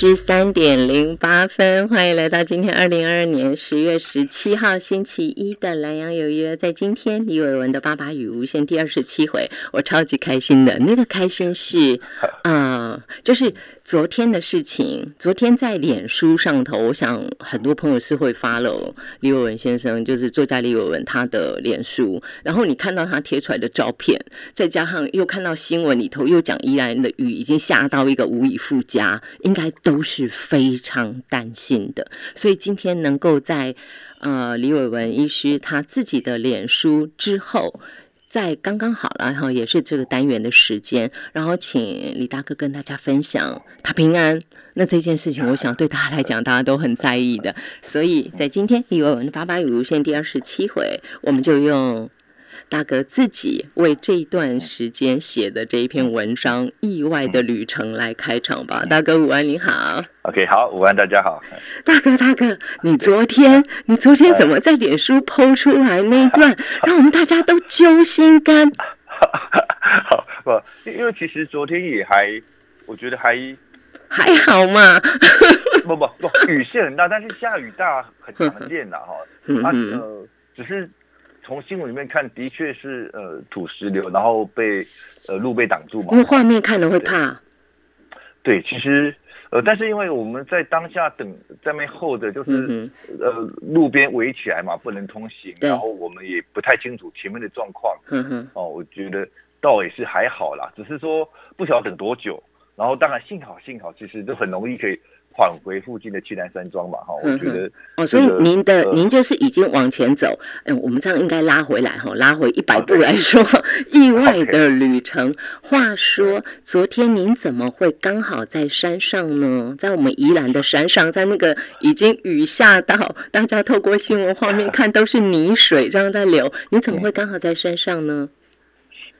十三点零八分，欢迎来到今天二零二二年十月十七号星期一的《蓝洋有约》。在今天李伟文的《爸爸与无限》第二十七回，我超级开心的，那个开心是，嗯，就是昨天的事情。昨天在脸书上头，我想很多朋友是会发了李伟文先生，就是作家李伟文他的脸书，然后你看到他贴出来的照片，再加上又看到新闻里头又讲依然的雨已经下到一个无以复加，应该都是非常担心的。所以今天能够在呃李伟文医师他自己的脸书之后，在刚刚好了然后，也是这个单元的时间，然后请李大哥跟大家分享他平安。那这件事情，我想对他来讲，大家都很在意的。所以在今天李伟文的八八语无限第二十七回，我们就用。大哥自己为这一段时间写的这一篇文章《意外的旅程》来开场吧。大哥午安，你好。OK，好，午安，大家好。大哥，大哥，你昨天，你昨天怎么在脸书剖出来那一段，让我们大家都揪心肝？好不，因为其实昨天也还，我觉得还还好嘛。不不不，雨是很大，但是下雨大很常见的哈。啊呃，只是。从新闻里面看，的确是呃土石流，然后被呃路被挡住嘛。因为画面看了会怕。对，其实呃，但是因为我们在当下等在那候着，就是呃路边围起来嘛，不能通行，然后我们也不太清楚前面的状况。嗯哼。哦，我觉得倒也是还好啦，只是说不晓得等多久。然后当然幸好幸好，其实就很容易可以。返回附近的七南山庄吧，哈，我觉得哦，所以您的您就是已经往前走，嗯，我们这样应该拉回来哈，拉回一百步来说，意外 的旅程。话说，昨天您怎么会刚好在山上呢？在我们宜兰的山上，在那个已经雨下到大家透过新闻画面看都是泥水这样在流，你怎么会刚好在山上呢？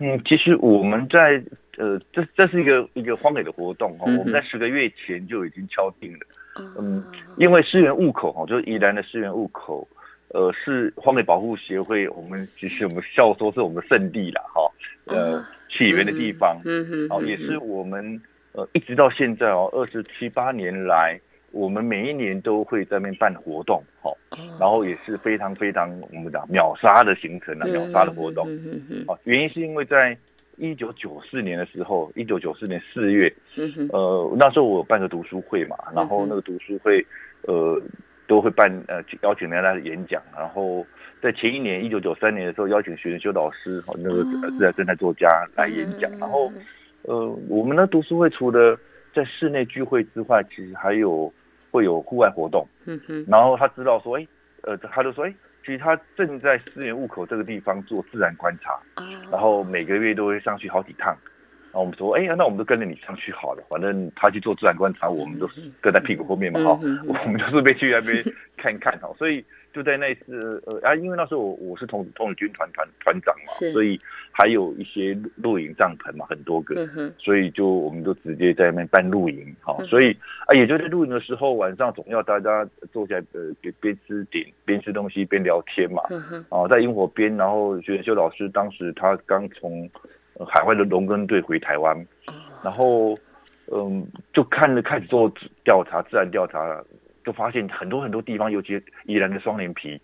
嗯，其实我们在。呃，这这是一个一个荒野的活动哈，我们在十个月前就已经敲定了，嗯，因为狮园雾口哈，就是宜兰的狮园雾口，呃，是荒野保护协会，我们其实我们笑说是我们的圣地了哈，呃，起源的地方，嗯哼，哦，也是我们呃一直到现在哦，二十七八年来，我们每一年都会在那边办活动，哈，然后也是非常非常我们讲秒杀的行程啊，秒杀的活动，嗯嗯，哦，原因是因为在。一九九四年的时候，一九九四年四月，呃，那时候我办个读书会嘛，然后那个读书会，呃，都会办呃邀请人家来演讲，然后在前一年一九九三年的时候，邀请学生修导师和那个自然生态作家来演讲，然后呃，我们的读书会除了在室内聚会之外，其实还有会有户外活动，嗯哼，然后他知道说，哎，呃，他就说，哎。其实他正在思源雾口这个地方做自然观察，然后每个月都会上去好几趟。然后我们说，哎呀，那我们都跟着你上去好了，反正他去做自然观察，我们都是跟在屁股后面嘛，哈，我们就是被去那边 看看哈，所以。就在那次，呃啊，因为那时候我我是童童子军团团团长嘛，所以还有一些露营帐篷嘛，很多个，所以就我们都直接在那边办露营，哈，所以啊，也就在露营的时候，晚上总要大家坐下来，呃，边边吃点边吃东西边聊天嘛，啊，在萤火边，然后学修老师当时他刚从海外的农耕队回台湾，然后嗯，就看了开始做调查，自然调查。就发现很多很多地方，尤其宜兰的双连皮，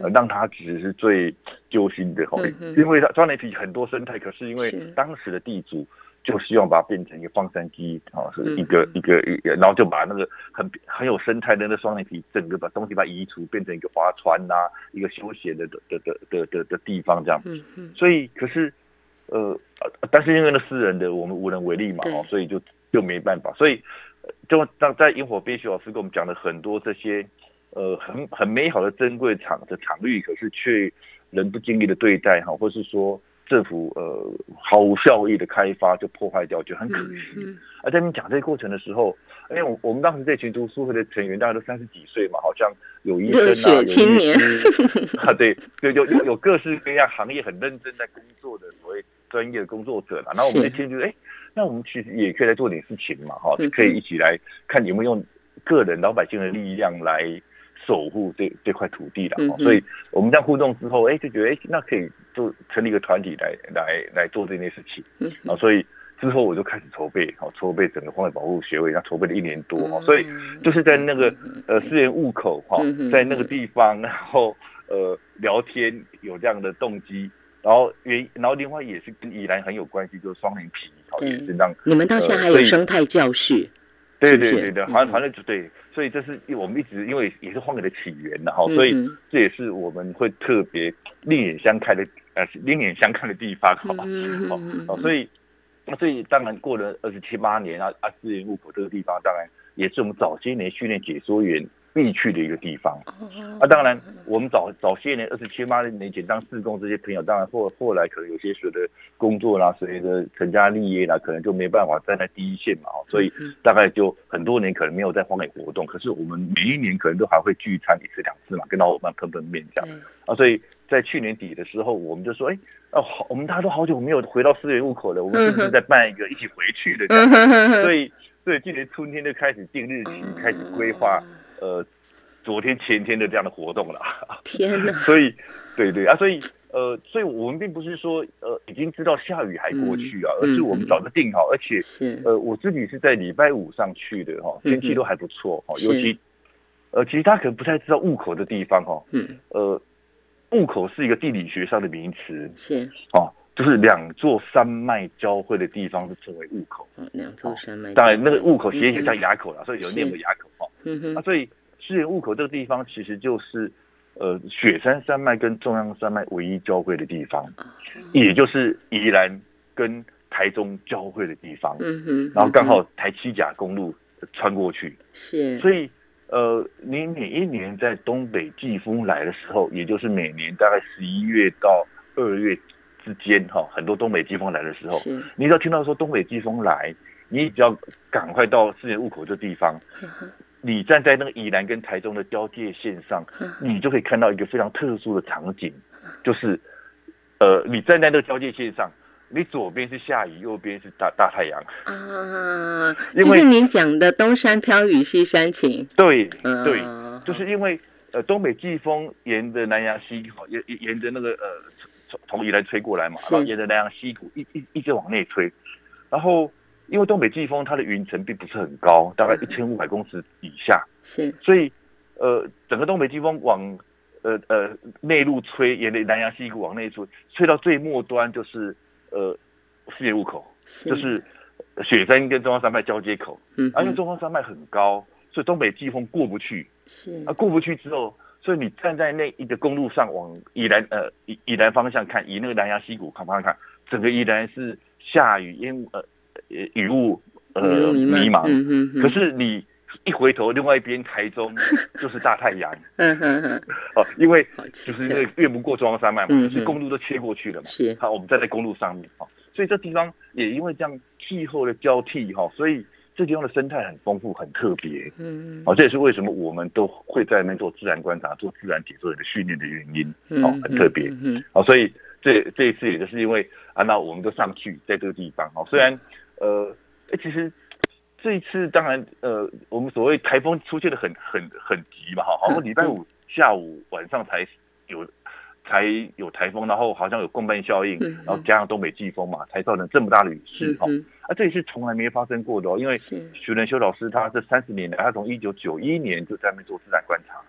呃，让他其实是最揪心的哈，因为它双连皮很多生态，可是因为当时的地主就希望把它变成一个放山鸡啊，是一个一个一个，然后就把那个很很有生态的那双眼皮整个把东西把它移除，变成一个划船呐，一个休闲的的的的的的地方这样，所以可是呃，但是因为那私人的我们无能为力嘛，哦所以就就没办法，所以。就当在萤火边，徐老师跟我们讲了很多这些，呃，很很美好的珍贵场的场域，可是却人不经意的对待哈，或是说政府呃毫无效益的开发就破坏掉，就很可惜。而在你讲这个过程的时候，因为我我们当时这群读书会的成员大概都三十几岁嘛，好像有医生啊，有青年 啊，对，就有有有各式各样行业很认真在工作的所谓专业的工作者了。然后我们这群就哎。那我们其实也可以来做点事情嘛，哈，可以一起来看有没有用个人老百姓的力量来守护这这块土地的，所以我们这样互动之后，哎，就觉得哎，那可以就成立一个团体来来来做这件事情，啊，所以之后我就开始筹备，好筹备整个荒野保护学位，那筹备了一年多，哈，所以就是在那个呃思源雾口哈，在那个地方，然后呃聊天有这样的动机，然后原然后另外也是跟宜兰很有关系，就是双林皮，好也是让你们到现在还有生态教室，对对对对，好像好像就对，所以这是我们一直因为也是荒野的起源的哈，所以这也是我们会特别另眼相看的呃另眼相看的地方，好吧，好，所以。那所以当然过了二十七八年啊啊，资源入口这个地方当然也是我们早些年训练解说员必去的一个地方。啊，当然我们早早些年二十七八年前当四工这些朋友，当然后后来可能有些随着工作啦，随着成家立业啦，可能就没办法站在第一线嘛。所以大概就很多年可能没有在荒野活动。可是我们每一年可能都还会聚餐一次两次嘛，跟老伙伴碰碰面这样。啊，所以在去年底的时候，我们就说，哎。哦，好，我们大家都好久没有回到思源入口了，我们是不是在办一个一起回去的？所以，所以今年春天就开始定日期，开始规划，呃，昨天前天的这样的活动了。天哪！所以，对对啊，所以，呃，所以我们并不是说，呃，已经知道下雨还过去啊，而是我们早就定好，而且，是，呃，我自己是在礼拜五上去的哈，天气都还不错哈，尤其，呃，其实他可能不太知道雾口的地方哈，嗯，呃。雾口是一个地理学上的名词，是哦，就是两座山脉交汇的地方是称为雾口。嗯，两座山脉。当然，那个雾口写起来像垭口了，所以有念为垭口哈。嗯哼。啊，所以狮源雾口这个地方其实就是呃雪山山脉跟中央山脉唯一交汇的地方，也就是宜兰跟台中交汇的地方。嗯哼。然后刚好台七甲公路穿过去，是。所以。呃，你每一年在东北季风来的时候，也就是每年大概十一月到二月之间，哈，很多东北季风来的时候，你只要听到说东北季风来，你只要赶快到四年雾口这地方，你站在那个宜兰跟台中的交界线上，你就可以看到一个非常特殊的场景，就是，呃，你站在那个交界线上。你左边是下雨，右边是大大太阳啊！就是您讲的东山飘雨西山晴。对，对，就是因为呃东北季风沿着南洋溪，沿沿着那个呃从从宜兰吹过来嘛，然后沿着南洋溪谷一一一直往内吹，然后因为东北季风它的云层并不是很高，大概一千五百公尺以下，是，所以呃整个东北季风往呃呃内陆吹，沿着南洋溪谷往内吹，吹到最末端就是。呃，世界入口就是雪山跟中央山脉交接口，嗯，而且中央山脉很高，所以东北季风过不去，是。啊，过不去之后，所以你站在那一个公路上往宜兰呃宜宜兰方向看，以那个南洋溪谷看方向看，整个宜兰是下雨烟呃雨雾呃迷茫，可是你。一回头，另外一边台中 就是大太阳。哦，因为就是因为越不过中央山脉嘛，就是公路都切过去了嘛。是。好，我们站在公路上面，哦，所以这地方也因为这样气候的交替，哈，所以这地方的生态很丰富，很特别。嗯嗯。哦，这也是为什么我们都会在那边做自然观察、做自然解说员的训练的原因。哦，很特别。嗯。哦，所以这这一次也就是因为啊，那我们都上去在这个地方。哦，虽然呃，哎，其实。这一次当然，呃，我们所谓台风出现的很很很急嘛，哈，好像礼拜五下午晚上才有才有台风，然后好像有共伴效应，然后加上东北季风嘛，才造成这么大的雨势，哈，啊，这也是从来没发生过的哦，因为徐仁修老师他这三十年来，他从一九九一年就在那边做自然观察，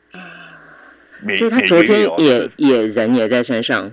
所以他昨天也也人也在山上。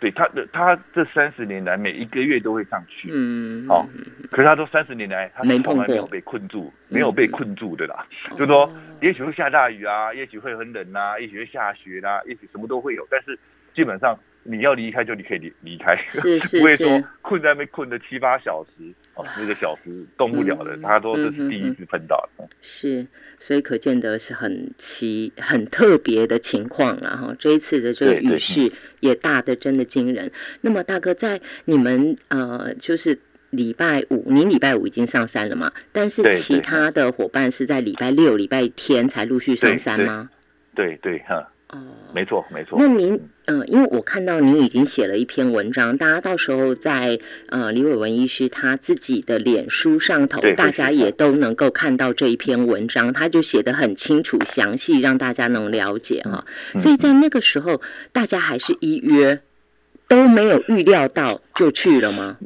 对他的，他这三十年来每一个月都会上去，嗯，好，可是他说三十年来他从来没有被困住，没有被困住的啦，就说也许会下大雨啊，也许会很冷啊，也许会下雪啦，也许什么都会有，但是基本上。你要离开就你可以离离开，不会说困在那边困了七八小时哦，那个小时动不了的。他说这是第一次碰到的，是，所以可见得是很奇很特别的情况了哈。这一次的这个雨势也大的真的惊人。那么大哥在你们呃，就是礼拜五，您礼拜五已经上山了嘛？但是其他的伙伴是在礼拜六、礼拜天才陆续上山吗？对对哈。哦，没错没错。那您，嗯，因为我看到您已经写了一篇文章，大家到时候在呃李伟文医师他自己的脸书上头，大家也都能够看到这一篇文章，他就写的很清楚详细，让大家能了解哈。所以在那个时候，大家还是依约，都没有预料到就去了吗？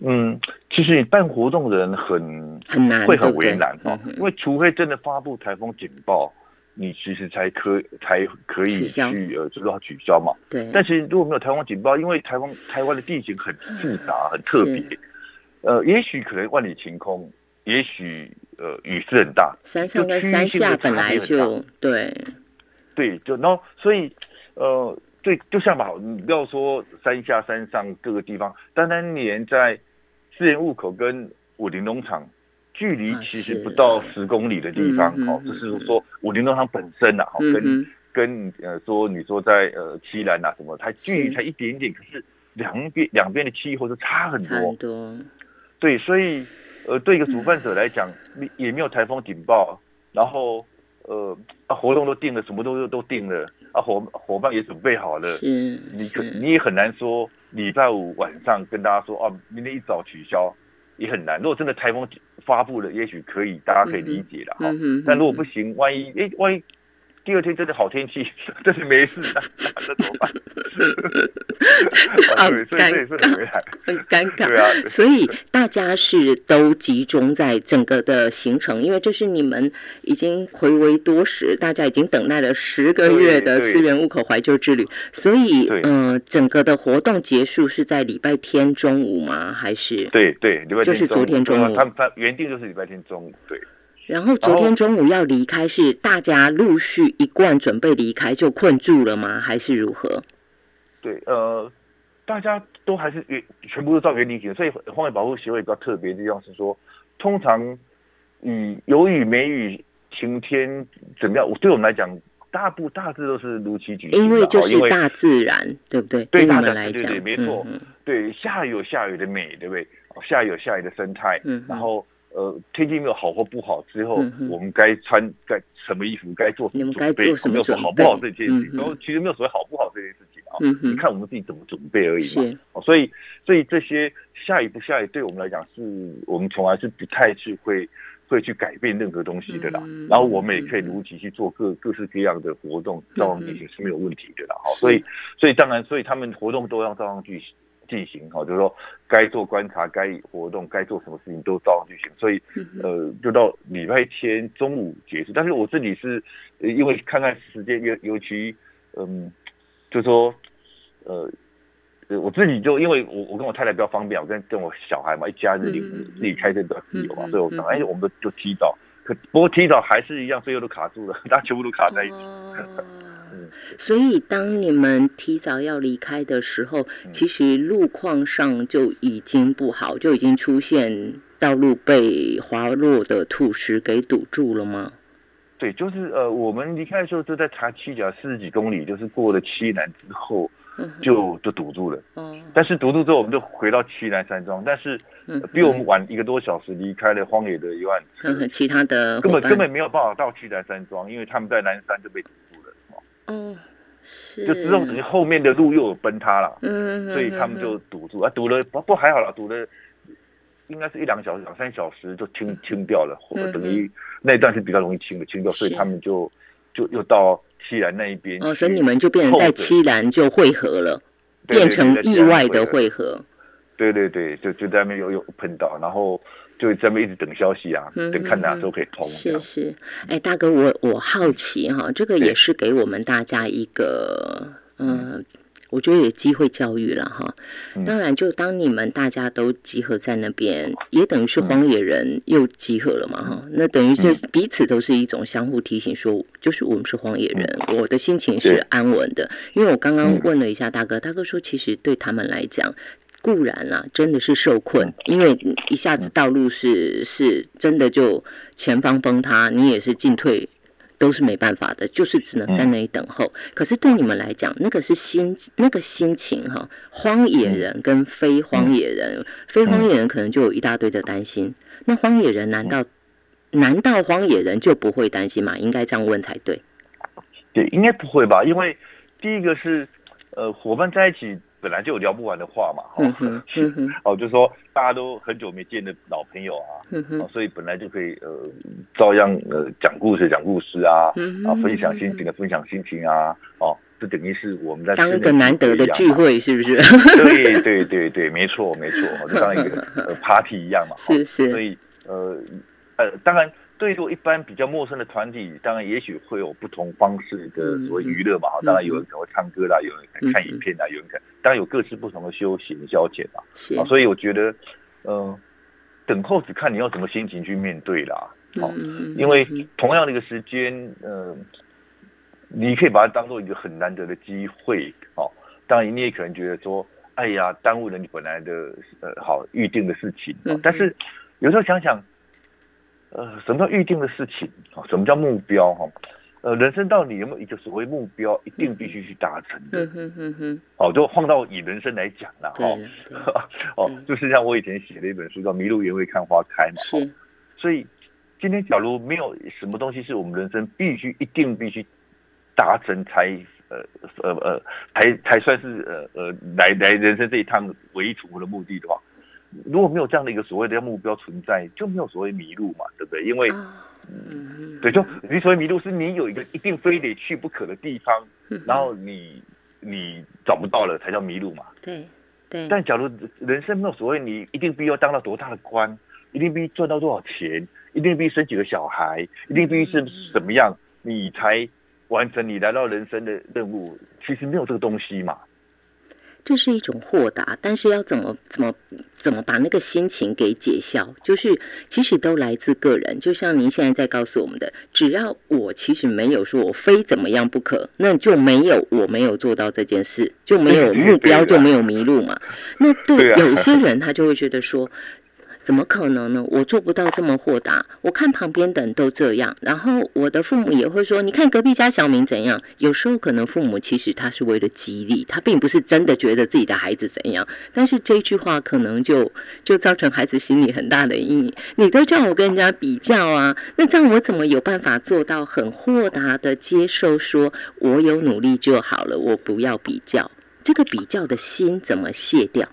嗯，其实你办活动的人很很难，会很为难哦，因为除非真的发布台风警报，你其实才可才可以去呃，就是要取消嘛。对。但是如果没有台湾警报，因为台湾台湾的地形很复杂、很特别，呃，也许可能万里晴空，也许呃雨势很大，山上跟山下本来就对对，就然后所以呃。对，就像吧，你不要说山下、山上各个地方，单单连在私人户口跟武林农场距离其实不到十公里的地方，哦，就是说武林农场本身呐，哈，跟跟呃说你说在呃西兰呐什么，它距离才一点点，可是两边两边的气候是差很多，多。对，所以呃，对一个主办者来讲，也没有台风警报，然后。呃，啊，活动都定了，什么都都定了，啊，伙伙伴也准备好了，是，你可你也很难说礼拜五晚上跟大家说哦，明天一早取消，也很难。如果真的台风发布了，也许可以，大家可以理解了哈。但如果不行，万一哎，万一。第二天真的好天气，真是没事，那 那怎么办？好尴尬，很尴尬。对啊，所以大家是都集中在整个的行程，因为这是你们已经回味多时，大家已经等待了十个月的思源雾口怀旧之旅。所以，嗯，整个的活动结束是在礼拜天中午吗？还是？对对，礼拜天就是昨天中午。他他原定就是礼拜天中午，对。然后昨天中午要离开，是大家陆续一贯准备离开就困住了吗？还是如何？对，呃，大家都还是原全部都照原理行，所以荒野保护协会比较特别的地方是说，通常雨有雨没雨晴天怎么样？对我们来讲，大部大致都是如期举行。因为就是大自然，对不对？对大们来讲，对没错。对，下雨有下雨的美，对不对？下雨有下雨的生态，嗯，然后。呃，天气没有好或不好之后，我们该穿该什么衣服，该做什么准备？没有说好不好这件事情，然后其实没有所谓好不好这件事情啊，你看我们自己怎么准备而已嘛。哦，所以所以这些下雨不下雨，对我们来讲是我们从来是不太去会会去改变任何东西的啦。然后我们也可以如期去做各各式各样的活动，照样进行是没有问题的啦。好，所以所以当然，所以他们活动都要照样去。进行哈，就是说该做观察、该活动、该做什么事情都照样进行，所以呃，就到礼拜天中午结束。但是我自己是因为看看时间，尤尤其嗯，就说呃，我自己就因为我我跟我太太比较方便，我跟跟我小孩嘛，一家人自己开车比较自由嘛，所以我想哎，我们都就提早，可不过提早还是一样，最后都卡住了，大家全部都卡在一起。所以，当你们提早要离开的时候，其实路况上就已经不好，就已经出现道路被滑落的土石给堵住了吗？对，就是呃，我们离开的时候就在查七甲四十几公里，就是过了七南之后，就就堵住了。嗯，但是堵住之后，我们就回到七南山庄，但是比我们晚一个多小时离开了荒野的一万，其他的根本根本没有办法到七南山庄，因为他们在南山就被堵住了。哦，就之后等于后面的路又有崩塌了，嗯，所以他们就堵住。啊，堵了不不还好了，堵了应该是一两小时、两三小时就清清掉了，或者等于那一段是比较容易清的，清掉，所以他们就就又到西兰那一边，哦，所以你们就变成在西兰就汇合了，变成意外的汇合，对对对，就就在那边又又碰到，然后。就在那一直等消息啊，等看哪时候可以通。是是，哎，大哥，我我好奇哈，这个也是给我们大家一个，嗯，我觉得有机会教育了哈。当然，就当你们大家都集合在那边，也等于是荒野人又集合了嘛哈。那等于是彼此都是一种相互提醒，说就是我们是荒野人，我的心情是安稳的。因为我刚刚问了一下大哥，大哥说其实对他们来讲。固然啦，真的是受困，因为一下子道路是是真的就前方崩塌，你也是进退都是没办法的，就是只能在那里等候。可是对你们来讲，那个是心那个心情哈，荒野人跟非荒野人，非荒野人可能就有一大堆的担心。那荒野人难道难道荒野人就不会担心吗？应该这样问才对。对，应该不会吧？因为第一个是呃，伙伴在一起。本来就有聊不完的话嘛，哦，就是说大家都很久没见的老朋友啊，所以本来就可以呃，照样呃讲故事讲故事啊，啊分享心情的分享心情啊，哦，这等于是我们在当一个难得的聚会，是不是？对对对对，没错没错，就当一个呃 party 一样嘛。是是。所以呃呃，当然对于一般比较陌生的团体，当然也许会有不同方式的所谓娱乐嘛。当然有人可能会唱歌啦，有人看影片啦，有人看，当然有各式不同的休闲消遣嘛。是。所以我觉得，嗯，等候只看你用什么心情去面对啦。好，因为同样的一个时间，嗯。你可以把它当做一个很难得的机会，哦，当然你也可能觉得说，哎呀，耽误了你本来的呃好预定的事情。但是有时候想想，呃，什么叫预定的事情？啊，什么叫目标？哈，呃，人生到底有没有一个所谓目标，一定必须去达成的？嗯哼哼哼。哦，就放到以人生来讲了，哈，哦，就是像我以前写的一本书叫《迷路也会看花开》嘛。是。所以今天假如没有什么东西是我们人生必须一定必须。达成才呃呃呃才才算是呃呃来来人生这一趟唯一存活的目的的话，如果没有这样的一个所谓的目标存在，就没有所谓迷路嘛，对不对？因为嗯对，就你所谓迷路是你有一个一定非得去不可的地方，然后你你找不到了才叫迷路嘛。对对。但假如人生没有所谓你一定必要当到多大的官，一定必须赚到多少钱，一定必须生几个小孩，一定必须是什么样，你才。完成你来到人生的任务，其实没有这个东西嘛。这是一种豁达，但是要怎么怎么怎么把那个心情给解消？就是其实都来自个人。就像您现在在告诉我们的，只要我其实没有说我非怎么样不可，那就没有我没有做到这件事，就没有目标，就没有迷路嘛。那对有些人他就会觉得说。怎么可能呢？我做不到这么豁达。我看旁边的人都这样，然后我的父母也会说：“你看隔壁家小明怎样。”有时候可能父母其实他是为了激励，他并不是真的觉得自己的孩子怎样。但是这句话可能就就造成孩子心里很大的阴影。你都叫我跟人家比较啊，那这样我怎么有办法做到很豁达的接受？说我有努力就好了，我不要比较。这个比较的心怎么卸掉？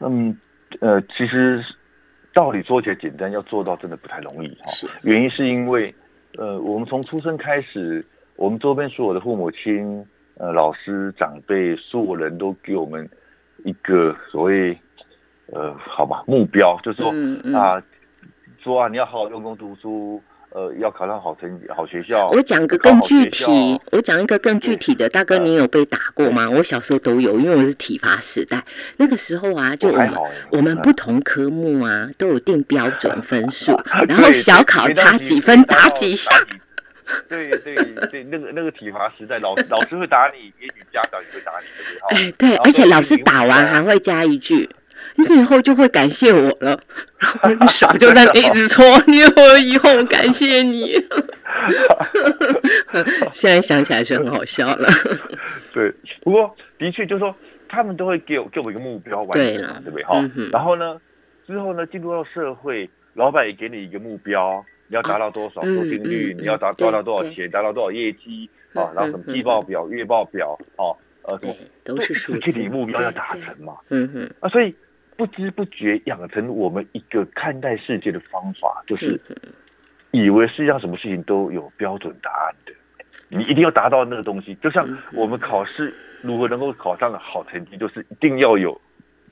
嗯。呃，其实道理说起来简单，要做到真的不太容易哈。原因是因为，呃，我们从出生开始，我们周边所有的父母亲、呃，老师、长辈，所有人都给我们一个所谓，呃，好吧，目标，就是说啊，说啊，你要好好用功读书。呃，要考上好成绩、好学校。我讲个更具体，我讲一个更具体的。大哥，你有被打过吗？我小时候都有，因为我是体罚时代。那个时候啊，就我们我们不同科目啊都有定标准分数，然后小考差几分打几下。对对对，那个那个体罚时代，老老师会打你，也许家长也会打你，对不对？哎，对，而且老师打完还会加一句。你以后就会感谢我了，然后手就在那一直搓，你我以后感谢你。现在想起来是很好笑了。对，不过的确就是说，他们都会给我给我一个目标完成，对不对？哈，然后呢，之后呢，进入到社会，老板也给你一个目标，你要达到多少收听率，你要达达到多少钱，达到多少业绩啊，然后什么季报表、月报表，哦，呃，都是数具体目标要达成嘛。嗯哼，啊，所以。不知不觉养成我们一个看待世界的方法，就是以为世界上什么事情都有标准答案的，你一定要达到那个东西。就像我们考试如何能够考上好成绩，就是一定要有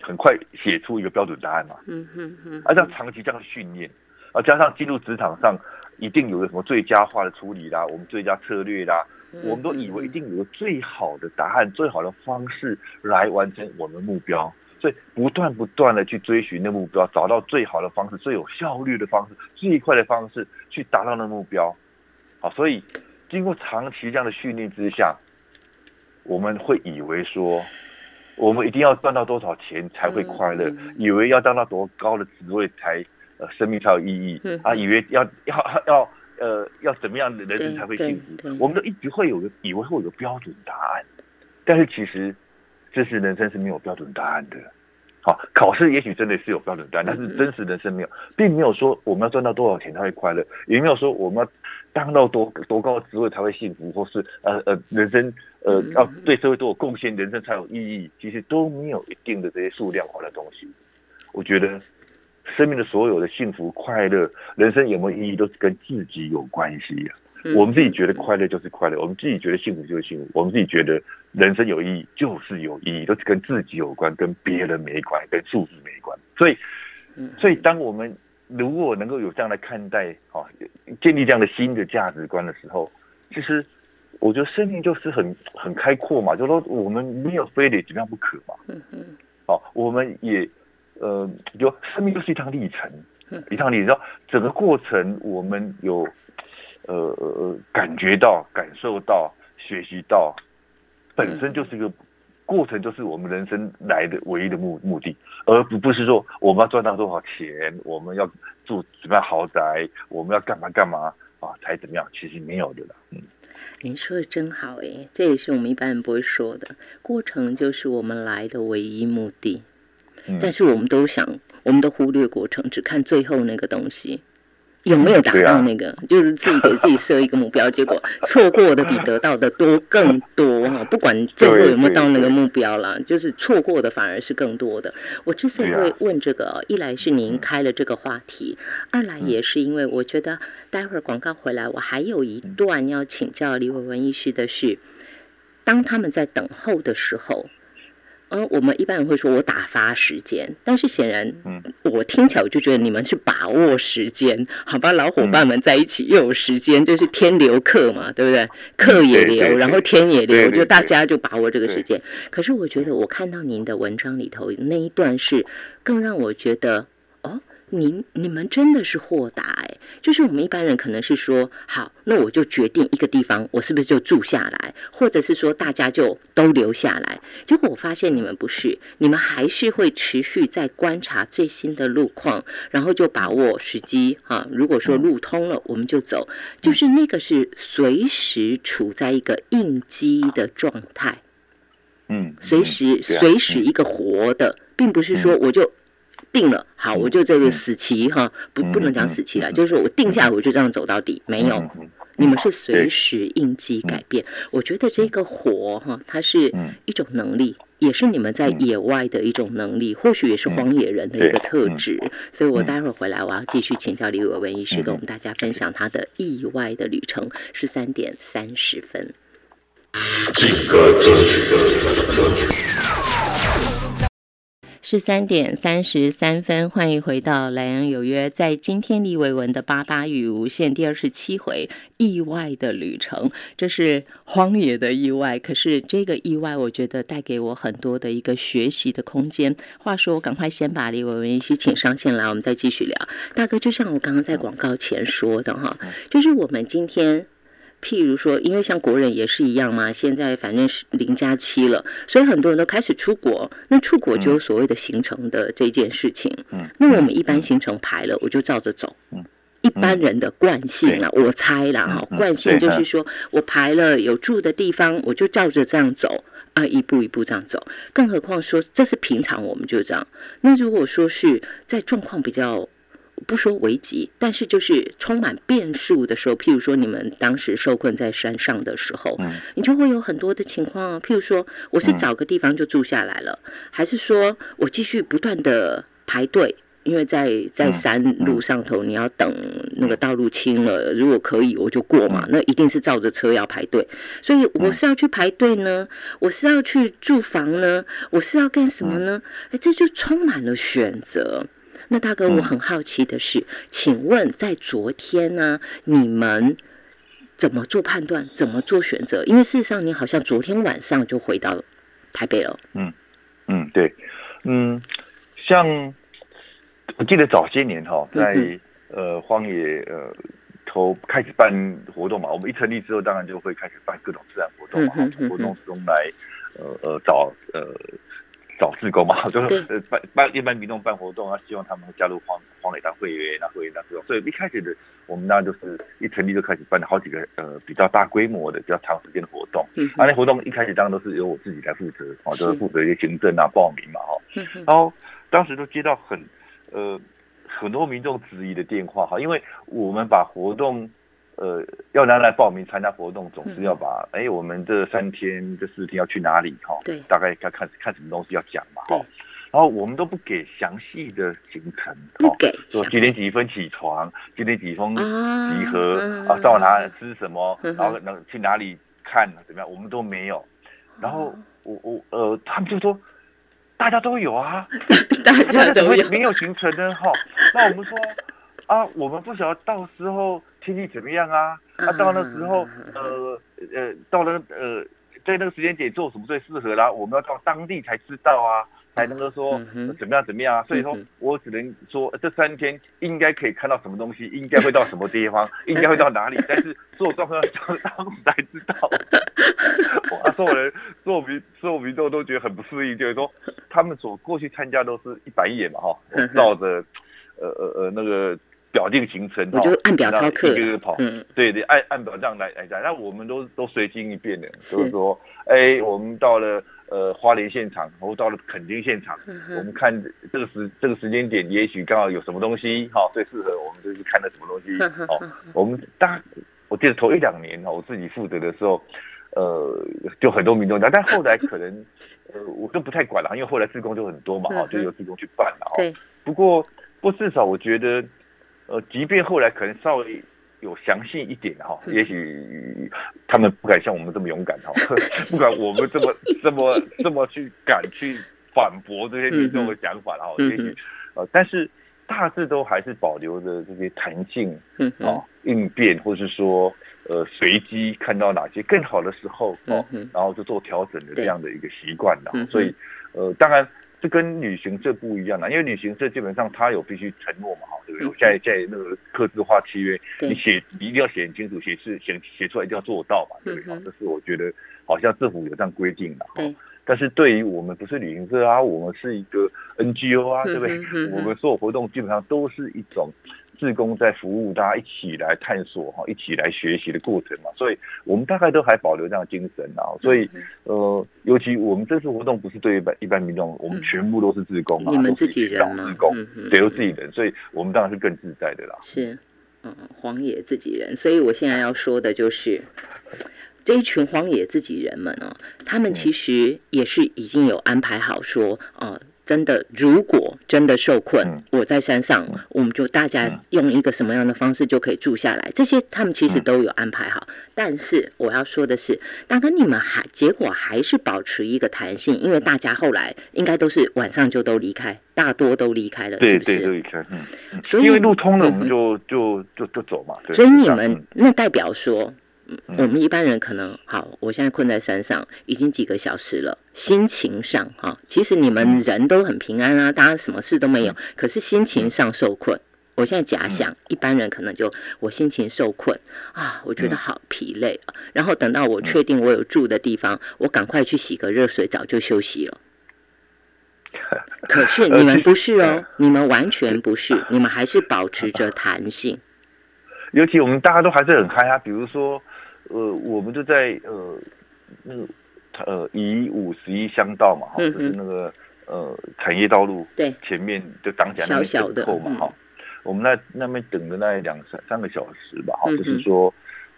很快写出一个标准答案嘛。嗯嗯嗯。而这样长期这样训练，啊，加上进入职场上，一定有个什么最佳化的处理啦，我们最佳策略啦，我们都以为一定有个最好的答案、最好的方式来完成我们的目标。所以不断不断的去追寻那目标，找到最好的方式、最有效率的方式、最快的方式去达到那目标。好，所以经过长期这样的训练之下，我们会以为说，我们一定要赚到多少钱才会快乐，以为要当到多高的职位才呃生命才有意义啊，以为要要要呃要怎么样的人生才会幸福，我们都一直会有个以为会有个标准答案，但是其实。这是人生是没有标准答案的，好，考试也许真的是有标准答案，但是真实人生没有，并没有说我们要赚到多少钱才会快乐，也没有说我们要当到多多高的职位才会幸福，或是呃呃人生呃要对社会都有贡献，人生才有意义，其实都没有一定的这些数量化的东西。我觉得生命的所有的幸福、快乐、人生有没有意义，都是跟自己有关系呀。我们自己觉得快乐就是快乐，我们自己觉得幸福就是幸福，我们自己觉得人生有意义就是有意义，都是跟自己有关，跟别人没关，跟数字没关。所以，所以当我们如果能够有这样来看待，哦，建立这样的新的价值观的时候，其实我觉得生命就是很很开阔嘛，就说我们没有非得怎么样不可嘛。嗯嗯。哦，我们也呃，就生命就是一趟历程。一趟你知道整个过程，我们有呃呃感觉到、感受到、学习到，本身就是一个过程，就是我们人生来的唯一的目目的，而不不是说我们要赚到多少钱，我们要住什么样豪宅，我们要干嘛干嘛啊才怎么样？其实没有的啦。嗯，您说的真好哎，这也是我们一般人不会说的。过程就是我们来的唯一目的，但是我们都想。我们都忽略过程，只看最后那个东西有没有达到那个，就是自己给自己设一个目标，结果 错过的比得到的多更多哈。不管最后有没有到那个目标了，就是错过的反而是更多的。我之所以会问这个，一来是您开了这个话题，二来也是因为我觉得待会儿广告回来，我还有一段要请教李伟文医师的是，当他们在等候的时候。嗯，我们一般人会说我打发时间，但是显然，嗯，我听起来我就觉得你们是把握时间，好吧？老伙伴们在一起又有时间，就是天留客嘛，对不对？客也留，然后天也留，就大家就把握这个时间。可是我觉得我看到您的文章里头那一段是更让我觉得。您你们真的是豁达哎，就是我们一般人可能是说好，那我就决定一个地方，我是不是就住下来，或者是说大家就都留下来。结果我发现你们不是，你们还是会持续在观察最新的路况，然后就把握时机啊。如果说路通了，我们就走，就是那个是随时处在一个应激的状态，嗯，随时随时一个活的，并不是说我就。定了，好，我就这个死棋哈，不不能讲死棋了，就是说我定下，我就这样走到底，没有，你们是随时应激改变。我觉得这个火哈，它是一种能力，也是你们在野外的一种能力，或许也是荒野人的一个特质。所以我待会儿回来，我要继续请教李伟文医师，跟我们大家分享他的意外的旅程。十三点三十分。十三点三十三分，欢迎回到《莱阳有约》。在今天李伟文的《八八与无限》第二十七回意外的旅程，这是荒野的意外。可是这个意外，我觉得带给我很多的一个学习的空间。话说，我赶快先把李伟文一起请上线来，我们再继续聊。大哥，就像我刚刚在广告前说的哈，就是我们今天。譬如说，因为像国人也是一样嘛，现在反正是零加七了，所以很多人都开始出国。那出国就有所谓的行程的这件事情。嗯，那我们一般行程排了，我就照着走。嗯，一般人的惯性啊，我猜啦哈，惯性就是说我排了有住的地方，我就照着这样走啊，一步一步这样走。更何况说这是平常，我们就这样。那如果说是在状况比较。不说危急，但是就是充满变数的时候，譬如说你们当时受困在山上的时候，嗯，你就会有很多的情况啊。譬如说，我是找个地方就住下来了，还是说我继续不断的排队？因为在在山路上头，你要等那个道路清了，如果可以我就过嘛，那一定是照着车要排队。所以我是要去排队呢，我是要去住房呢，我是要干什么呢？哎，这就充满了选择。那大哥，我很好奇的是，请问在昨天呢，你们怎么做判断，怎么做选择？因为事实上，你好像昨天晚上就回到台北了。嗯嗯，对，嗯，像我记得早些年哈，在呃荒野呃头开始办活动嘛，我们一成立之后，当然就会开始办各种自然活动嘛，从活动中来呃呃找呃。找志工嘛，就是呃办办一般民众办活动啊，希望他们加入黄黄磊当会员，当会员当这种。所以一开始的我们当然就是一成立就开始办了好几个呃比较大规模的、比较长时间的活动。嗯，啊，那活动一开始当然都是由我自己来负责，哦，就是负责一些行政啊、报名嘛，哈。嗯然后当时都接到很呃很多民众质疑的电话，哈，因为我们把活动。呃，要拿来报名参加活动，总是要把哎，我们这三天、这四天要去哪里哈？对，大概看看看什么东西要讲嘛哈。然后我们都不给详细的行程，不给说几点几分起床，几点几分集合啊，上午哪吃什么，然后能去哪里看怎么样，我们都没有。然后我我呃，他们就说大家都有啊，大家都有，没有行程呢哈。那我们说啊，我们不晓得到时候天气怎么样啊，啊，到那时候呃呃，到了呃。在那个时间点做什么最适合啦？我们要到当地才知道啊，才能够说怎么样怎么样啊。所以说我只能说这三天应该可以看到什么东西，应该会到什么地方，应该会到哪里。但是做状况当当时才知道。哇，所有人所有民所有民众都觉得很不适应，就是说他们所过去参加都是一板一眼嘛哈，照着呃呃呃那个。表定行程，我就按表操课，一个个跑，对对，按按表这样来来讲。那我们都都随机应变的，就是说，哎，我们到了呃花莲现场，然后到了垦丁现场，我们看这个时这个时间点，也许刚好有什么东西哈，最适合我们就去看的什么东西。哦，我们大我记得头一两年哈，我自己负责的时候，呃，就很多民众讲，但后来可能 呃我都不太管了，因为后来自工就很多嘛，哈，就由自工去办了。对，不过不至少我觉得。呃，即便后来可能稍微有详细一点哈，也许他们不敢像我们这么勇敢哈，不敢我们这么这么这么去敢去反驳这些民众的想法哈，也许呃，但是大致都还是保留着这些弹性啊应变，或是说呃随机看到哪些更好的时候哦，然后就做调整的这样的一个习惯的，所以呃，当然。这跟旅行社不一样的，因为旅行社基本上他有必须承诺嘛，哈，对不对？在在那个客制化契约，你写你一定要写很清楚，写是写写出来一定要做到嘛，对不对？这是我觉得好像政府有这样规定的，哈。但是对于我们不是旅行社啊，我们是一个 NGO 啊，对不对？我们所有活动基本上都是一种。志工在服务，大家一起来探索哈，一起来学习的过程嘛，所以我们大概都还保留这样的精神啊。所以呃，尤其我们这次活动不是对一般一般民众，我们全部都是志工啊，你们自己人吗？志工，对，都自己人，所以我们当然是更自在的啦。是，嗯，荒野自己人。所以我现在要说的就是，这一群荒野自己人们呢，他们其实也是已经有安排好说，哦。真的，如果真的受困，我在山上，我们就大家用一个什么样的方式就可以住下来？这些他们其实都有安排好。但是我要说的是，大哥，你们还结果还是保持一个弹性，因为大家后来应该都是晚上就都离开，大多都离开了，是不是？都离开，嗯。所以因为路通了，我们就就就就走嘛。所以你们那代表说。我们一般人可能好，我现在困在山上已经几个小时了，心情上哈，其实你们人都很平安啊，大家什么事都没有，可是心情上受困。我现在假想，一般人可能就我心情受困啊，我觉得好疲累啊，然后等到我确定我有住的地方，我赶快去洗个热水澡就休息了。可是你们不是哦，你们完全不是，你们还是保持着弹性。尤其我们大家都还是很嗨啊，比如说。呃，我们就在呃那个呃以五十一乡道嘛，哈，就是那个呃产业道路对。前面就挡起来那边等候嘛，哈，我们那那边等的那两三三个小时吧，哈，就是说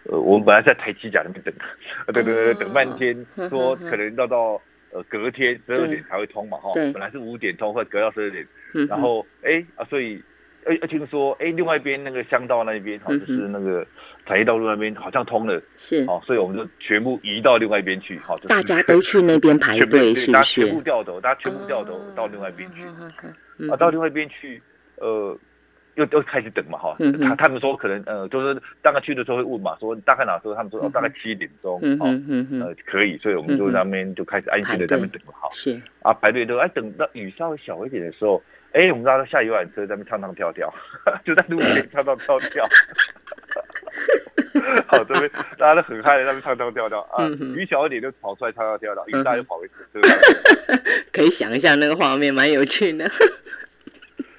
呃我们本来在台七甲那边等，对对对，等半天，说可能要到呃隔天十二点才会通嘛，哈，本来是五点通，或者隔到十二点，然后哎啊，所以。呃，听说哎，另外一边那个乡道那边，哈，就是那个产业道路那边好像通了，是，哦，所以我们就全部移到另外一边去，哈，大家都去那边排队，是不是？全部掉头，大家全部掉头到另外一边去，啊，到另外一边去，呃，又又开始等嘛，哈，他他们说可能呃，就是大概去的时候会问嘛，说大概哪时候，他们说哦，大概七点钟，哦，呃，可以，所以我们就那边就开始安心的在那边等了，哈，是，啊，排队都哎，等到雨稍微小一点的时候。哎，我们大家下一晚车在那边唱唱跳跳，就在路边唱唱跳跳。好，这边大家都很嗨，在那边唱唱跳跳啊。雨小一点就跑出来唱唱跳跳，雨大就跑回车。可以想一下那个画面，蛮有趣的。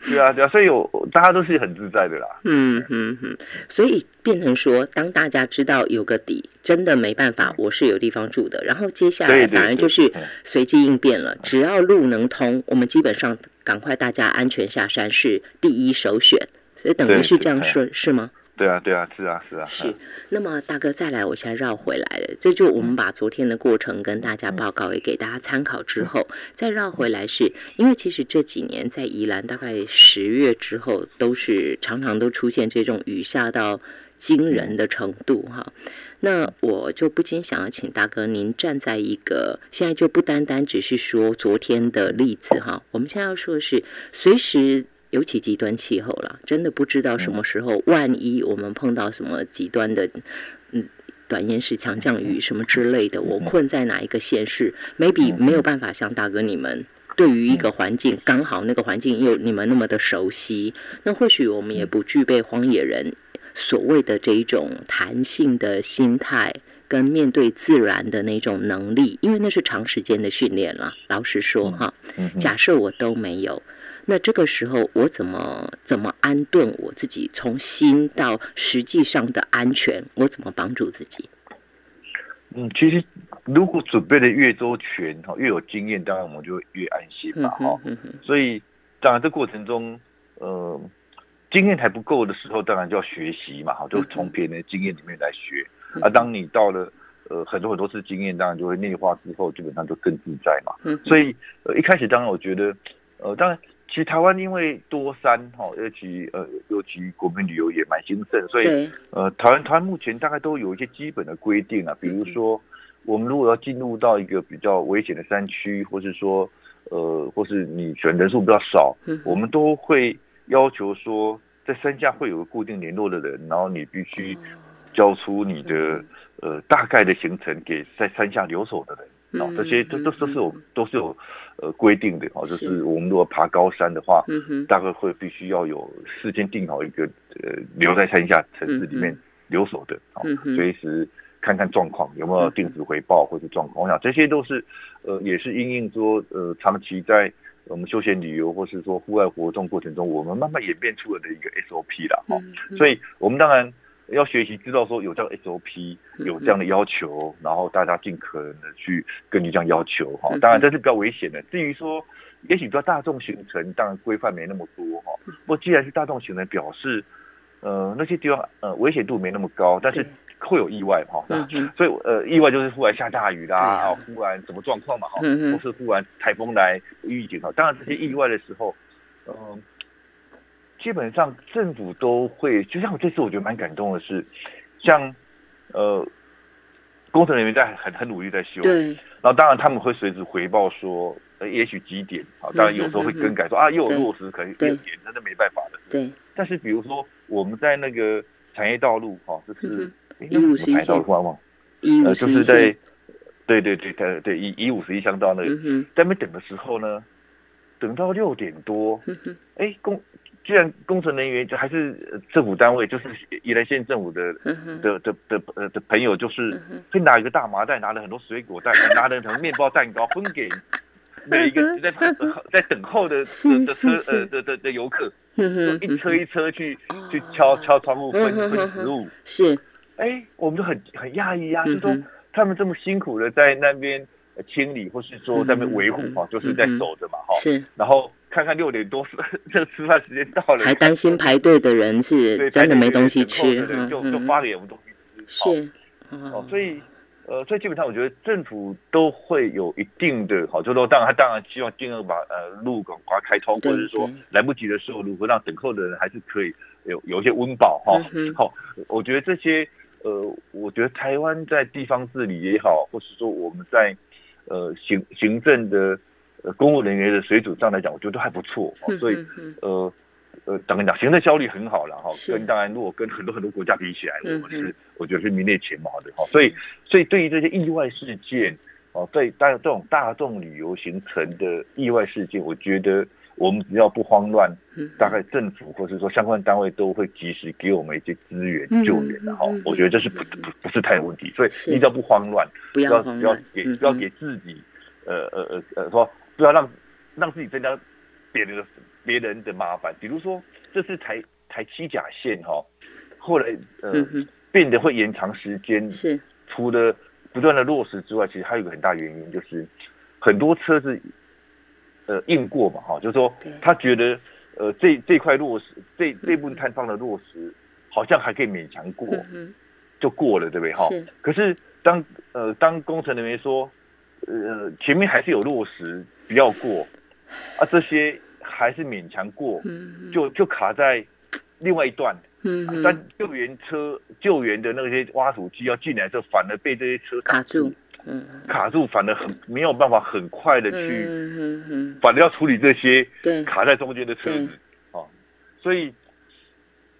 对啊，对啊，所以有大家都是很自在的啦。嗯嗯嗯，所以变成说，当大家知道有个底，真的没办法，我是有地方住的。然后接下来反而就是随机应变了，只要路能通，我们基本上赶快大家安全下山是第一首选。所以等于是这样说，是吗？对啊，对啊，是啊，是啊。是，那么大哥再来，我现在绕回来了。这就我们把昨天的过程跟大家报告，也给大家参考之后，再绕回来，是因为其实这几年在宜兰，大概十月之后，都是常常都出现这种雨下到惊人的程度哈。那我就不禁想要请大哥，您站在一个现在就不单单只是说昨天的例子哈，我们现在要说的是随时。尤其极端气候了，真的不知道什么时候，万一我们碰到什么极端的，嗯，短延时强降雨什么之类的，我困在哪一个县市，maybe 没有办法像大哥你们对于一个环境刚好那个环境又你们那么的熟悉，那或许我们也不具备荒野人所谓的这一种弹性的心态跟面对自然的那种能力，因为那是长时间的训练了。老实说哈，假设我都没有。那这个时候，我怎么怎么安顿我自己？从心到实际上的安全，我怎么帮助自己？嗯，其实如果准备的越周全哈，越有经验，当然我们就越安心嘛哈。所以当然这过程中，呃，经验还不够的时候，当然就要学习嘛哈，就从别人的经验里面来学。啊，当你到了呃很多很多次经验，当然就会内化之后，基本上就更自在嘛。嗯，所以呃一开始当然我觉得呃当然。其实台湾因为多山哈，尤其呃尤其国民旅游也蛮兴盛，所以呃台湾台湾目前大概都有一些基本的规定啊，比如说我们如果要进入到一个比较危险的山区，或是说呃或是你选人数比较少，我们都会要求说在山下会有个固定联络的人，然后你必须交出你的呃大概的行程给在山下留守的人。哦，这些都都都是有都是有呃规定的哦，就是。我们如果爬高山的话，大概会必须要有事先定好一个呃留在山下城市里面留守的，哦，随时看看状况有没有定时回报或者状况。我想这些都是呃也是因应说呃长期在我们休闲旅游或是说户外活动过程中，我们慢慢演变出了的一个 SOP 啦，哈，所以我们当然。要学习知道说有这样 SOP，有这样的要求，然后大家尽可能的去根据这样要求哈。当然这是比较危险的。至于说，也许比较大众行程，当然规范没那么多哈。不过既然是大众行程，表示呃那些地方呃危险度没那么高，但是会有意外哈。所以呃意外就是忽然下大雨啦，啊忽然什么状况嘛哈，或是忽然台风来预警哈。当然这些意外的时候，嗯。基本上政府都会，就像我这次我觉得蛮感动的是，像呃工程人员在很很努力在修，对，然后当然他们会随时回报说，呃也许几点啊，当然有时候会更改说啊又有落实可能六点，那是没办法的，对。但是比如说我们在那个产业道路哈，就是一五十一乡，呃就是在对对对对对一一五十一乡道那个，在那边等的时候呢，等到六点多，哎工。既然工程人员就还是政府单位，就是宜兰县政府的的的的呃的朋友，就是会拿一个大麻袋，拿了很多水果袋，拿了很多面包蛋糕，分给 每一个在在等候的 的车呃的的的游客，一车一车去去敲敲窗户分分食物。是，哎，我们就很很讶异呀，就说他们这么辛苦的在那边清理，或是说在那边维护哈，就是在守着嘛哈。是，然后。看看六点多是 这吃饭时间到了，还担心排队的人是真的没东西吃，就就发给我们东西吃。是，哦，所以呃，所以基本上我觉得政府都会有一定的好，就说当然他当然希望尽量把呃路赶快开通，或者是说来不及的时候，如何让等候的人还是可以有有一些温饱哈。好，我觉得这些呃，我觉得台湾在地方治理也好，或是说我们在呃行行政的。呃，公务人员的水准上来讲，我觉得都还不错，所以呃呃，等于讲行政效率很好了哈。跟当然，如果跟很多很多国家比起来，我们是我觉得是名列前茅的哈。所以所以对于这些意外事件哦，对大这种大众旅游形成的意外事件，我觉得我们只要不慌乱，大概政府或者说相关单位都会及时给我们一些资源救援的哈。我觉得这是不不不是太有问题。所以你只要不慌乱，不要不要给不要给自己呃呃呃呃说。不要让让自己增加别人的别人的麻烦，比如说这次台台七甲线哈，后来呃变得会延长时间，是。除了不断的落实之外，其实还有一个很大原因就是很多车子呃硬过嘛哈，就是说他觉得呃这这块落实这这部分摊方的落实好像还可以勉强过，就过了，对不对？哈。可是当呃当工程人员说，呃前面还是有落实，不要过啊，这些还是勉强过，就就卡在另外一段。嗯。但救援车救援的那些挖土机要进来的时候，反而被这些车卡住。嗯。卡住，反而很没有办法很快的去，反而要处理这些卡在中间的车子啊，所以。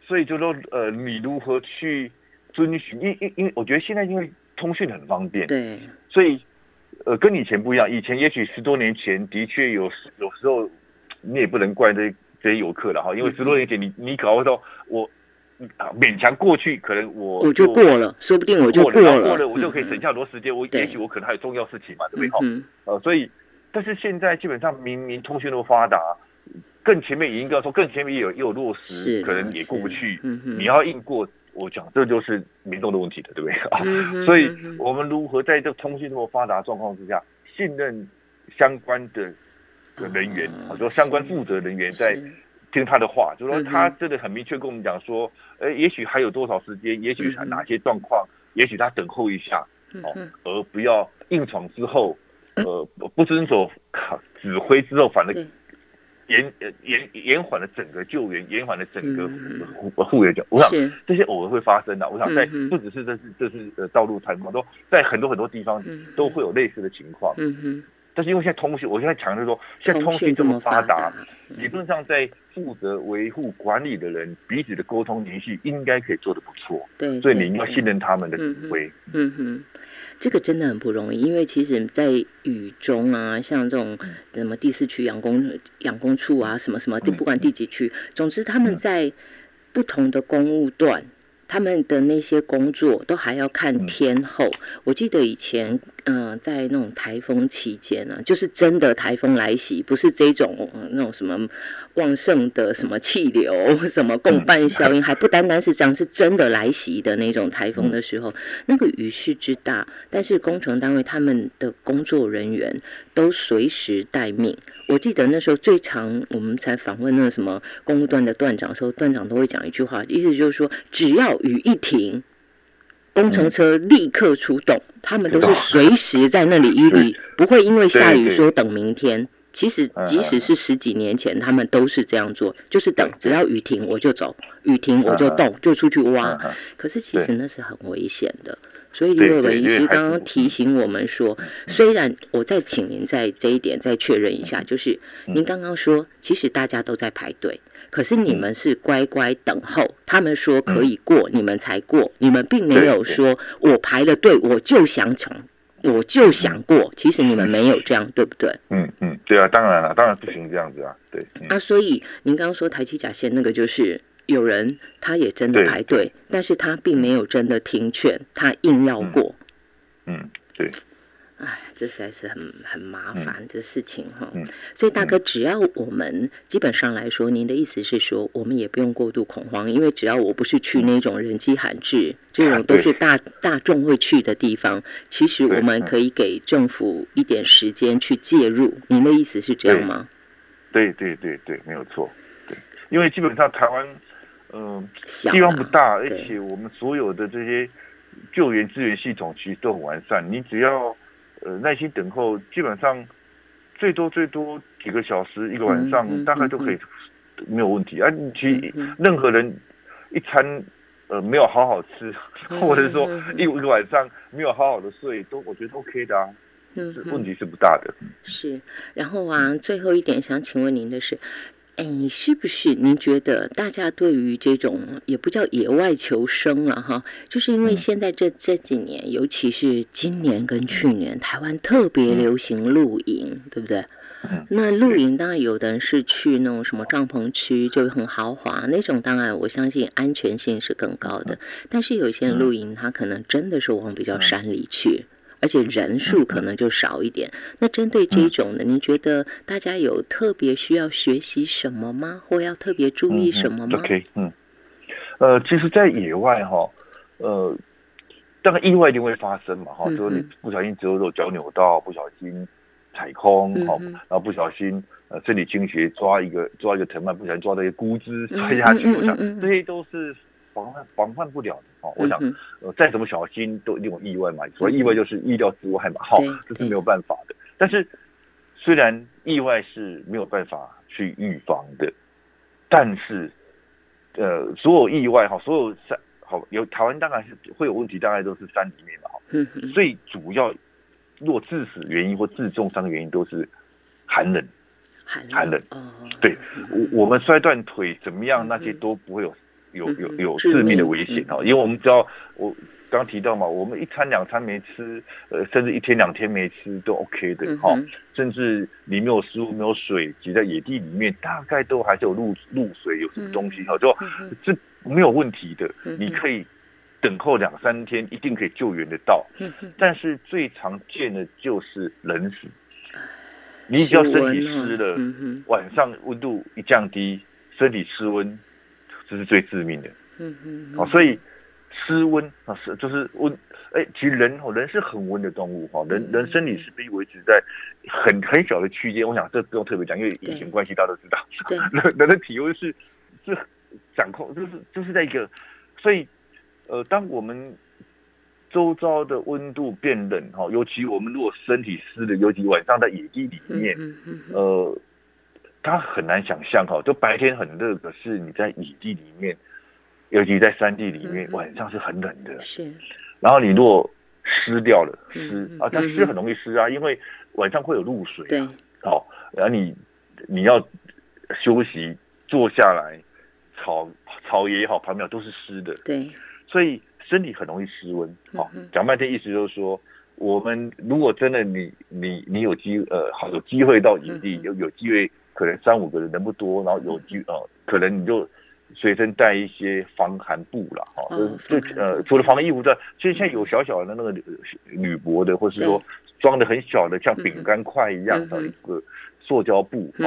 所以就说，呃，你如何去遵循？因因因为我觉得现在因为通讯很方便，对，所以呃，跟以前不一样。以前也许十多年前的确有有时候，你也不能怪这这些游客了哈，因为十多年前你你搞到我勉强过去，可能我我就过了，说不定我就过了，过了我就可以省下很多时间。我也许我可能还有重要事情嘛，对不对？哈，呃，所以但是现在基本上明明通讯那么发达。更前面也应该说，更前面也有也有落实，可能也过不去。你要硬过，我讲这就是民众的问题的，对不对啊？所以，我们如何在这通讯这么发达状况之下，信任相关的人员，啊，说相关负责人员在听他的话，就说他真的很明确跟我们讲说，呃，也许还有多少时间，也许哪些状况，也许他等候一下，哦，而不要硬闯之后，呃，不遵守指挥之后，反而。延呃延延缓了整个救援，延缓了整个复复原。我想这些偶尔会发生的。我想在不只是这是这是呃道路瘫痪，都在很多很多地方都会有类似的情况。嗯哼。但是因为现在通讯，我现在强调说，现在通讯这么发达，理论上在负责维护管理的人彼此的沟通联系应该可以做的不错。对。所以你要信任他们的指挥。嗯哼。这个真的很不容易，因为其实，在雨中啊，像这种什么第四区养工养工处啊，什么什么，不管第几区，总之他们在不同的公务段。他们的那些工作都还要看天候。我记得以前，嗯，在那种台风期间呢，就是真的台风来袭，不是这种那种什么旺盛的什么气流、什么共伴效应，还不单单是这样，是真的来袭的那种台风的时候，那个雨势之大，但是工程单位他们的工作人员都随时待命。我记得那时候最长我们才访问那个什么公路段的段长的时候，段长都会讲一句话，意思就是说，只要雨一停，工程车立刻出动，他们都是随时在那里一里，不会因为下雨说等明天。其实即使是十几年前，他们都是这样做，就是等，只要雨停我就走，雨停我就动，就出去挖。可是其实那是很危险的。所以李伟文医师刚刚提醒我们说，虽然我再请您在这一点再确认一下，就是您刚刚说，其实大家都在排队，可是你们是乖乖等候，他们说可以过，你们才过，你们并没有说我排了队我就想从，我就想过，其实你们没有这样，对不对？嗯嗯，对啊，当然了，当然不行这样子啊，对。啊，所以您刚刚说台七甲线那个就是。有人他也真的排队，但是他并没有真的听劝，他硬要过。嗯，对。哎，这实在是很很麻烦的事情哈。所以大哥，只要我们基本上来说，您的意思是说，我们也不用过度恐慌，因为只要我不是去那种人迹罕至、这种都是大大众会去的地方，其实我们可以给政府一点时间去介入。您的意思是这样吗？对对对对，没有错。对，因为基本上台湾。嗯，地方不大，而且我们所有的这些救援资源系统其实都很完善。你只要呃耐心等候，基本上最多最多几个小时，一个晚上大概都可以没有问题。啊，其实任何人一餐呃没有好好吃，或者说一一个晚上没有好好的睡，都我觉得 OK 的啊，嗯，问题是不大的。是，然后啊，最后一点想请问您的是。哎，是不是？您觉得大家对于这种也不叫野外求生了哈，就是因为现在这这几年，尤其是今年跟去年，台湾特别流行露营，对不对？那露营当然有的人是去那种什么帐篷区，就很豪华那种，当然我相信安全性是更高的。但是有些人露营，他可能真的是往比较山里去。而且人数可能就少一点。那针对这种呢，您觉得大家有特别需要学习什么吗？或要特别注意什么吗？OK，嗯，呃，其实，在野外哈，呃，当然意外一定会发生嘛，哈，就是你不小心折肉脚扭到，不小心踩空，哈，然后不小心呃身体倾斜抓一个抓一个藤蔓，不小心抓到一个枯枝摔下去，我想这些都是防范防范不了的哦。我想，呃，再怎么小心都一定有意外嘛。所谓意外就是意料之外嘛，哈，这是没有办法的。但是虽然意外是没有办法去预防的，但是呃，所有意外哈，所有山好有台湾当然是会有问题，大概都是山里面的哈。最主要若致死原因或致重伤原因都是寒冷。寒冷，对，我我们摔断腿怎么样？那些都不会有有有有致命的危险哦，因为我们知道，我刚提到嘛，我们一餐两餐没吃，呃，甚至一天两天没吃都 OK 的哈，甚至你没有食物、没有水，挤在野地里面，大概都还是有露露水，有什么东西哈，就这没有问题的，你可以等候两三天，一定可以救援得到。但是最常见的就是冷死。你只要身体湿了，晚上温度一降低，身体失温，这是最致命的。嗯嗯，啊，所以失温啊是就是温，哎，其实人哦人是很温的动物哈，人人身体是必须维持在很很小的区间。我想这不用特别讲，因为疫情关系大家都知道，人人的体温是是掌控，就是就是在一个，所以呃，当我们。周遭的温度变冷哈，尤其我们如果身体湿的，尤其晚上在野地里面，呃，他很难想象哈，就白天很热，可是你在野地里面，尤其在山地里面，晚上是很冷的。是。然后你如果湿掉了，湿啊，它湿很容易湿啊，因为晚上会有露水。对。好，然后你你要休息，坐下来，草草也好，旁边都是湿的。对。所以。身体很容易失温，好讲半天意思就是说，我们如果真的你你你有机呃好有机会到营地，有有机会可能三五个人人不多，然后有机呃可能你就随身带一些防寒布了，哈，就呃除了防寒衣服之外，其实现在有小小的那个铝箔的，或是说装的很小的像饼干块一样的一个塑胶布，哈，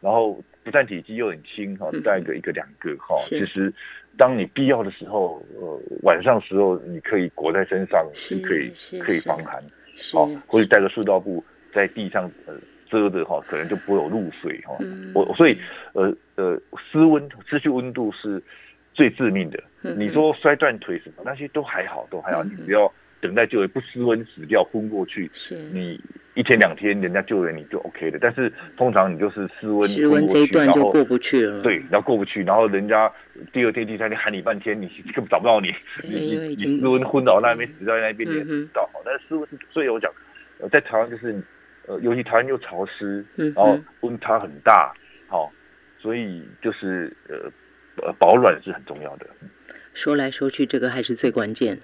然后不但体积又很轻，哈，带个一个两个，哈，其实。当你必要的时候，呃，晚上时候你可以裹在身上，是可以可以防寒，好，或者带个塑料布在地上呃遮的哈，可能就不会有露水哈。我所以呃呃失温失去温度是最致命的。你说摔断腿什么那些都还好，都还好，你只要。等待救援不失温死掉昏过去，是你一天两天人家救援你就 OK 的，但是通常你就是失温失温这一段就过不去了。对，然后过不去，然后人家第二天第三天喊你半天，你根本找不到你，你你失温昏倒那边死在那边你也知道。但是失温是，所以我讲，呃，在台湾就是呃，尤其台湾又潮湿，然后温差很大，好，所以就是呃呃保暖是很重要的。说来说去，这个还是最关键。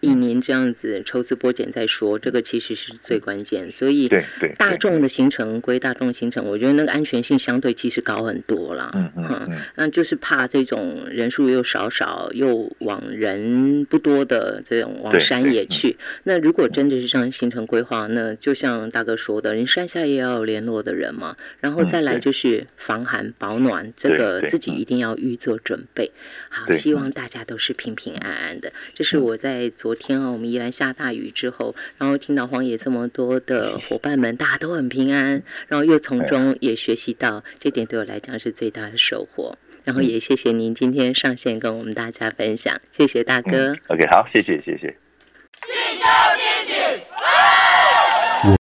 一年这样子抽丝剥茧再说，这个其实是最关键。所以，大众的行程归大众行程，我觉得那个安全性相对其实高很多啦。嗯嗯，那就是怕这种人数又少少又往人不多的这种往山野去。那如果真的是这样行程规划，那就像大哥说的，人山下也要有联络的人嘛。然后再来就是防寒保暖，这个自己一定要预做准备。好，希望大家都是平平安安的。这是我在昨。昨天啊我们依然下大雨之后然后听到荒野这么多的伙伴们大家都很平安然后又从中也学习到这点对我来讲是最大的收获。然后也谢谢您今天上线跟我们大家分享谢谢大哥。ok 好谢谢谢谢。